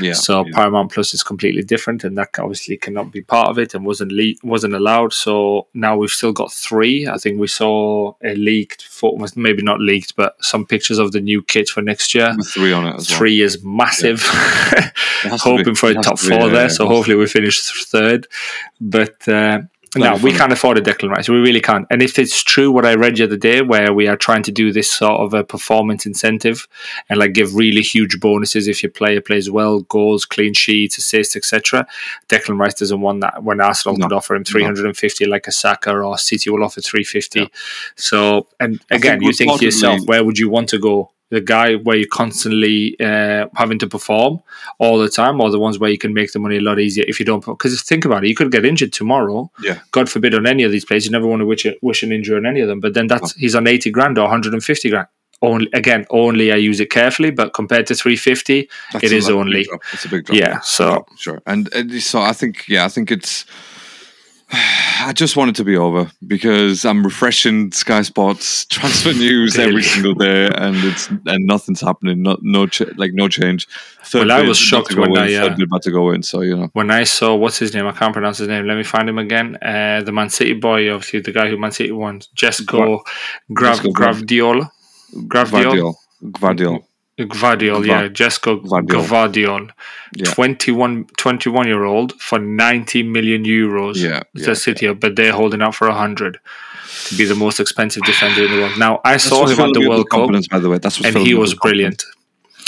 Yeah. So yeah. Paramount Plus is completely different, and that obviously cannot be part of it and wasn't le- wasn't allowed. So now we've still got three. I think we saw a leaked, maybe not leaked, but some pictures of the new kit for next year. With three on it. three well. is massive. Yeah. [LAUGHS] Hoping for a top four there, so hopefully we finish third. But uh, no, we can't afford a Declan Rice. We really can't. And if it's true what I read the other day, where we are trying to do this sort of a performance incentive and like give really huge bonuses if your player plays well, goals, clean sheets, assists, etc. Declan Rice doesn't want that. When Arsenal no. could offer him 350 no. like a Saka or City will offer 350. Yeah. So, and again, you think to yourself, where would you want to go? The guy where you're constantly uh, having to perform all the time, or the ones where you can make the money a lot easier if you don't. Because think about it, you could get injured tomorrow. Yeah. God forbid on any of these plays. you never want to wish, wish an injury on any of them. But then that's oh. he's on eighty grand or 150 grand. Only again, only I use it carefully, but compared to three fifty, it is only. It's a big drop. Yeah. So sure, and, and so I think yeah, I think it's [SIGHS] I just want it to be over because I'm refreshing Sky Sports transfer [LAUGHS] news every single day, and it's and nothing's happening. No, no, ch- like no change. Third well, I was shocked when in, I uh, about to go in. So you know, when I saw what's his name, I can't pronounce his name. Let me find him again. Uh, the Man City boy, obviously the guy who Man City won, Jesco Grav Gravdiol. Gravdiol. Gvardiol. Yeah, Jesko Gvardiol, yeah. 21, 21 year old for 90 million euros. Yeah, yeah, City, yeah. but they're holding out for 100 to be the most expensive defender in the world. Now, I That's saw him at the World Cup, by the way. That's and he was brilliant.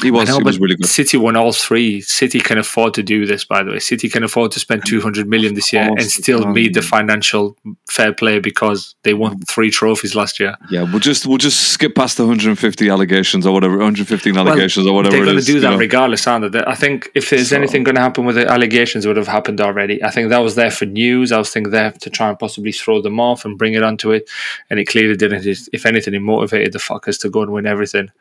He was, know, he was really good. City won all three. City can afford to do this, by the way. City can afford to spend 200 million this year and still meet the financial fair play because they won mm. three trophies last year. Yeah, we'll just we'll just skip past the 150 allegations or whatever, 115 allegations well, or whatever. They're going to do that know? regardless, aren't they? I think if there's so. anything going to happen with the allegations, it would have happened already. I think that was there for news. I was thinking there to try and possibly throw them off and bring it onto it, and it clearly didn't. If anything, it motivated the fuckers to go and win everything,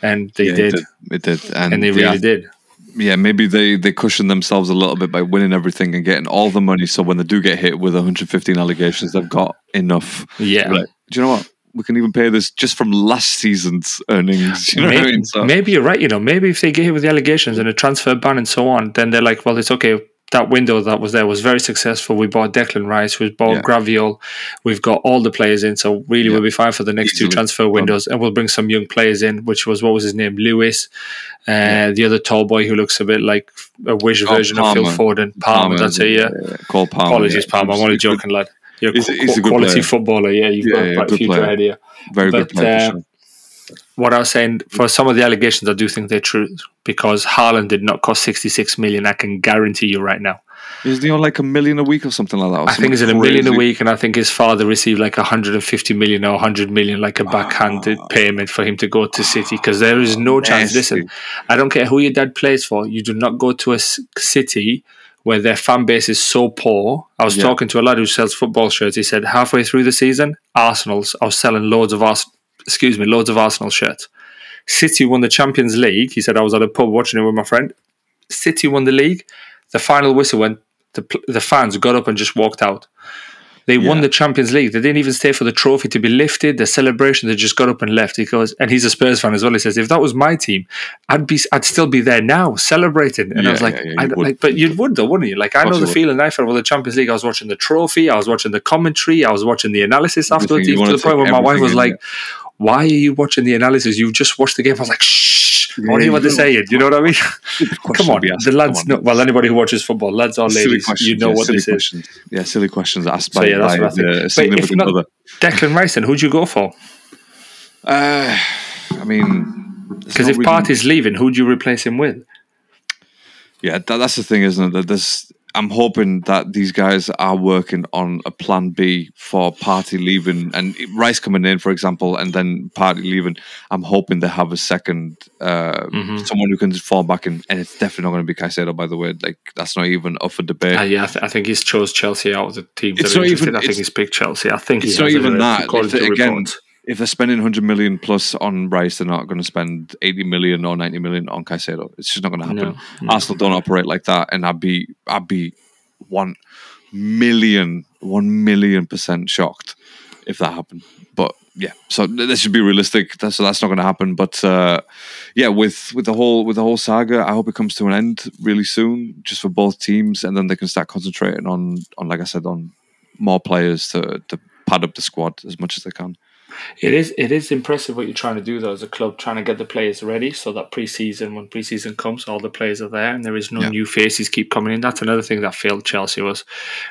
and they yeah, did. It did. It did. And, and they really yeah. did yeah, maybe they they cushion themselves a little bit by winning everything and getting all the money. So when they do get hit with 115 allegations, they've got enough. Yeah. Like, do you know what? We can even pay this just from last season's earnings. You know maybe, I mean? so. maybe you're right. You know, maybe if they get hit with the allegations and a transfer ban and so on, then they're like, well, it's okay that window that was there was very successful. We bought Declan Rice, we bought yeah. Gvardiol, we've got all the players in, so really yeah. we'll be fine for the next Easily. two transfer windows, and we'll bring some young players in, which was what was his name, Lewis, uh, yeah. the other tall boy who looks a bit like a wish version Palmer. of Phil Foden, Palmer. Palmer that's it, yeah. Cole Palmer. Apologies, Palmer. I'm only joking, lad. You're he's, a, he's a quality player. footballer. Yeah, you've got a bright future player. ahead here. Very but, good player. Uh, what I was saying for some of the allegations, I do think they're true because Haaland did not cost 66 million. I can guarantee you right now. Is he on like a million a week or something like that? I think he's in a million a week, and I think his father received like 150 million or 100 million, like a backhanded oh. Ah. payment for him to go to City because there is no chance. Listen, I don't care who your dad plays for, you do not go to a city where their fan base is so poor. I was yeah. talking to a lad who sells football shirts. He said halfway through the season, Arsenal's are selling loads of Ars- excuse me, loads of Arsenal shirts. City won the Champions League. He said I was at a pub watching it with my friend. City won the league. The final whistle went. The the fans got up and just walked out. They yeah. won the Champions League. They didn't even stay for the trophy to be lifted. The celebration, they just got up and left. He goes, and he's a Spurs fan as well. He says, if that was my team, I'd be, I'd still be there now celebrating. And yeah, I was like, yeah, I, like, but you would though, wouldn't you? Like, I know the feeling I felt with the Champions League. I was watching the trophy. I was watching the commentary. I was watching the analysis afterwards. To the point where my wife was like, why are you watching the analysis? You've just watched the game. I was like, shh, I want to hear what they're saying. You know what I mean? [LAUGHS] Come on, the lads. Know, well, anybody who watches football, lads or ladies, you know yeah, what this questions. is. Yeah, silly questions asked by, so, yeah, that's by the significant other. Declan Rice, then who'd you go for? Uh, I mean, because if really... Partey's leaving, who'd you replace him with? Yeah, that, that's the thing, isn't it? That there's I'm hoping that these guys are working on a plan B for Partey leaving and Rice coming in, for example, and then Partey leaving. I'm hoping they have a second, uh, mm-hmm. someone who can fall back in, and it's definitely not going to be Caicedo. By the way, like that's not even up for debate. Uh, yeah, I, th- I, think he's chose Chelsea out of the teams. It's not even. I think he's picked Chelsea. I think it's not even that. If, again, if they're spending 100 million plus on Rice, they're not going to spend 80 million or 90 million on Caicedo. It's just not going to happen. No, no. Arsenal don't operate like that, and I'd be I'd be one million one million percent shocked if that happened. But yeah, so this should be realistic. That's, so that's not going to happen. But uh, yeah, with with the whole with the whole saga, I hope it comes to an end really soon, just for both teams, and then they can start concentrating on on like I said on more players to to pad up the squad as much as they can. It is it is impressive what you're trying to do though as a club, trying to get the players ready so that preseason when preseason comes, all the players are there and there is no yeah. new faces keep coming in. That's another thing that failed Chelsea was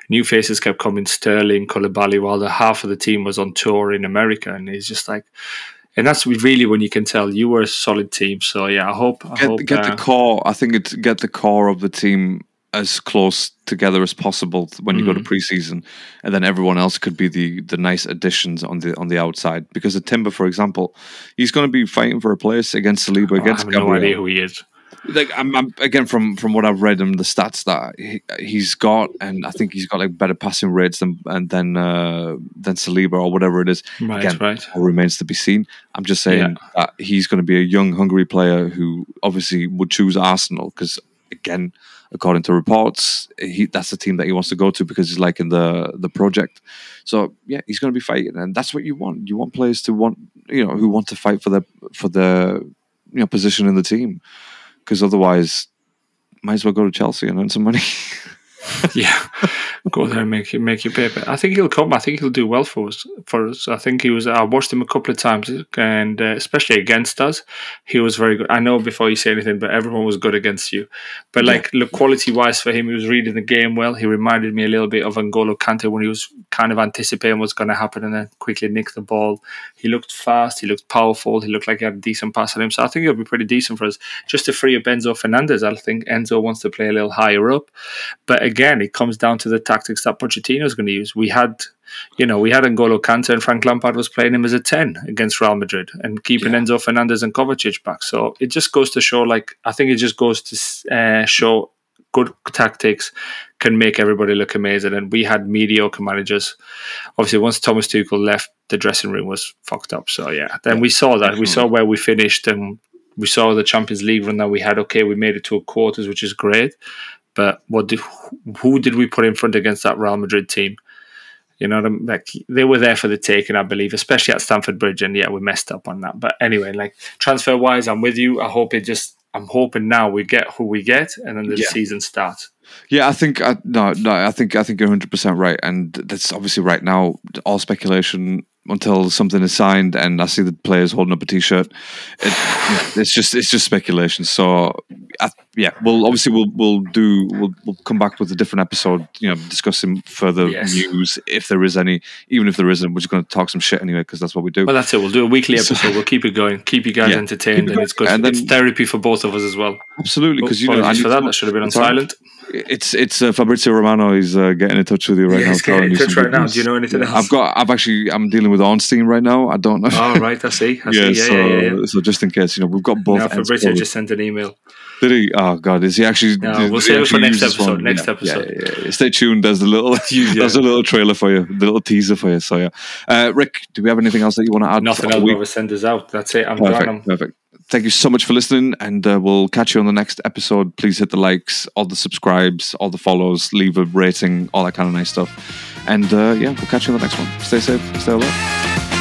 new faces kept coming, Sterling, Koulibaly, while the half of the team was on tour in America, and it's just like. And that's really when you can tell you were a solid team. So yeah, I hope I get, hope, get uh, the core. I think it's get the core of the team as close together as possible when you mm. go to mm. preseason, and then everyone else could be the the nice additions on the on the outside. Because the Timber, for example, he's going to be fighting for a place against Saliba, oh, against I have Gabriel. no idea who he is. Like I'm, I'm, again from from what I've read and the stats that he, has got, and I think he's got like better passing rates than and then uh, than Saliba or whatever it is. Right, again, right. remains to be seen. I'm just saying yeah. that he's going to be a young, hungry player who obviously would choose Arsenal because again, according to reports. He, that's the team that he wants to go to because he's like in the the project. So yeah, he's going to be fighting, and that's what you want. You want players to want you know who want to fight for the for the you know position in the team because otherwise, might as well go to Chelsea and earn some money. [LAUGHS] [LAUGHS] yeah, Go [LAUGHS] there and make you make you pay. But I think he'll come. I think he'll do well for us. For us, I think he was. I watched him a couple of times, and uh, especially against us, he was very good. I know before you say anything, but everyone was good against you. But like, yeah. look, quality wise for him, he was reading the game well. He reminded me a little bit of N'Golo Kante when he was kind of anticipating what's going to happen and then quickly nick the ball. He looked fast. He looked powerful. He looked like he had a decent pass on him. So I think he'll be pretty decent for us. Just to free up Enzo Fernandez, I think Enzo wants to play a little higher up. But again, it comes down to the tactics that Pochettino is going to use. We had, you know, we had N'Golo Kante and Frank Lampard was playing him as a 10 against Real Madrid and keeping yeah. Enzo Fernandez and Kovacic back. So it just goes to show, like, I think it just goes to uh, show good tactics can make everybody look amazing. And we had mediocre managers. Obviously, once Thomas Tuchel left, the dressing room was fucked up. So yeah, then we saw that. We saw where we finished, and we saw the Champions League run that we had. Okay, we made it to a quarters, which is great. But what did, who did we put in front against that Real Madrid team? You know, like they were there for the taking, I believe, especially at Stamford Bridge. And yeah, we messed up on that. But anyway, like transfer wise, I'm with you. I hope it just. I'm hoping now we get who we get, and then the yeah. season starts. Yeah, I think I, no, no. I think I think you're 100 percent right, and that's obviously right now all speculation until something is signed and I see the players holding up a T-shirt. It, it's just it's just speculation. So I, yeah, we'll obviously we'll we'll do we'll, we'll come back with a different episode. You know, discussing further yes. news if there is any. Even if there isn't, we're just going to talk some shit anyway because that's what we do. Well, that's it. We'll do a weekly episode. So, we'll keep it going, keep you guys yeah, entertained, and it's good. And then, it's therapy for both of us as well. Absolutely, because you know, I for that, that should have been on silent. It's it's uh, Fabrizio Romano. He's uh, getting in touch with you right yeah, now. He's getting in touch right now. Do you know anything else? I've got. I've actually. I'm dealing with Ornstein right now. I don't know. Oh right, I see. I yeah, see. Yeah, so, yeah, yeah, yeah, So just in case, you know, we've got both. Now Fabrizio just sent an email. Did he? Oh God, is he actually? No, we'll save it for next episode. Next episode. Yeah, yeah, Stay tuned. There's a little. [LAUGHS] there's a little trailer for you. The little teaser for you. So yeah, uh, Rick, do we have anything else that you want to add? Nothing else. We'll send us out. That's it. I'm perfect, done. Perfect thank you so much for listening, and uh, we'll catch you on the next episode. Please hit the likes, all the subscribes, all the follows, leave a rating, all that kind of nice stuff. And uh, yeah, we'll catch you on the next one. Stay safe, stay alive.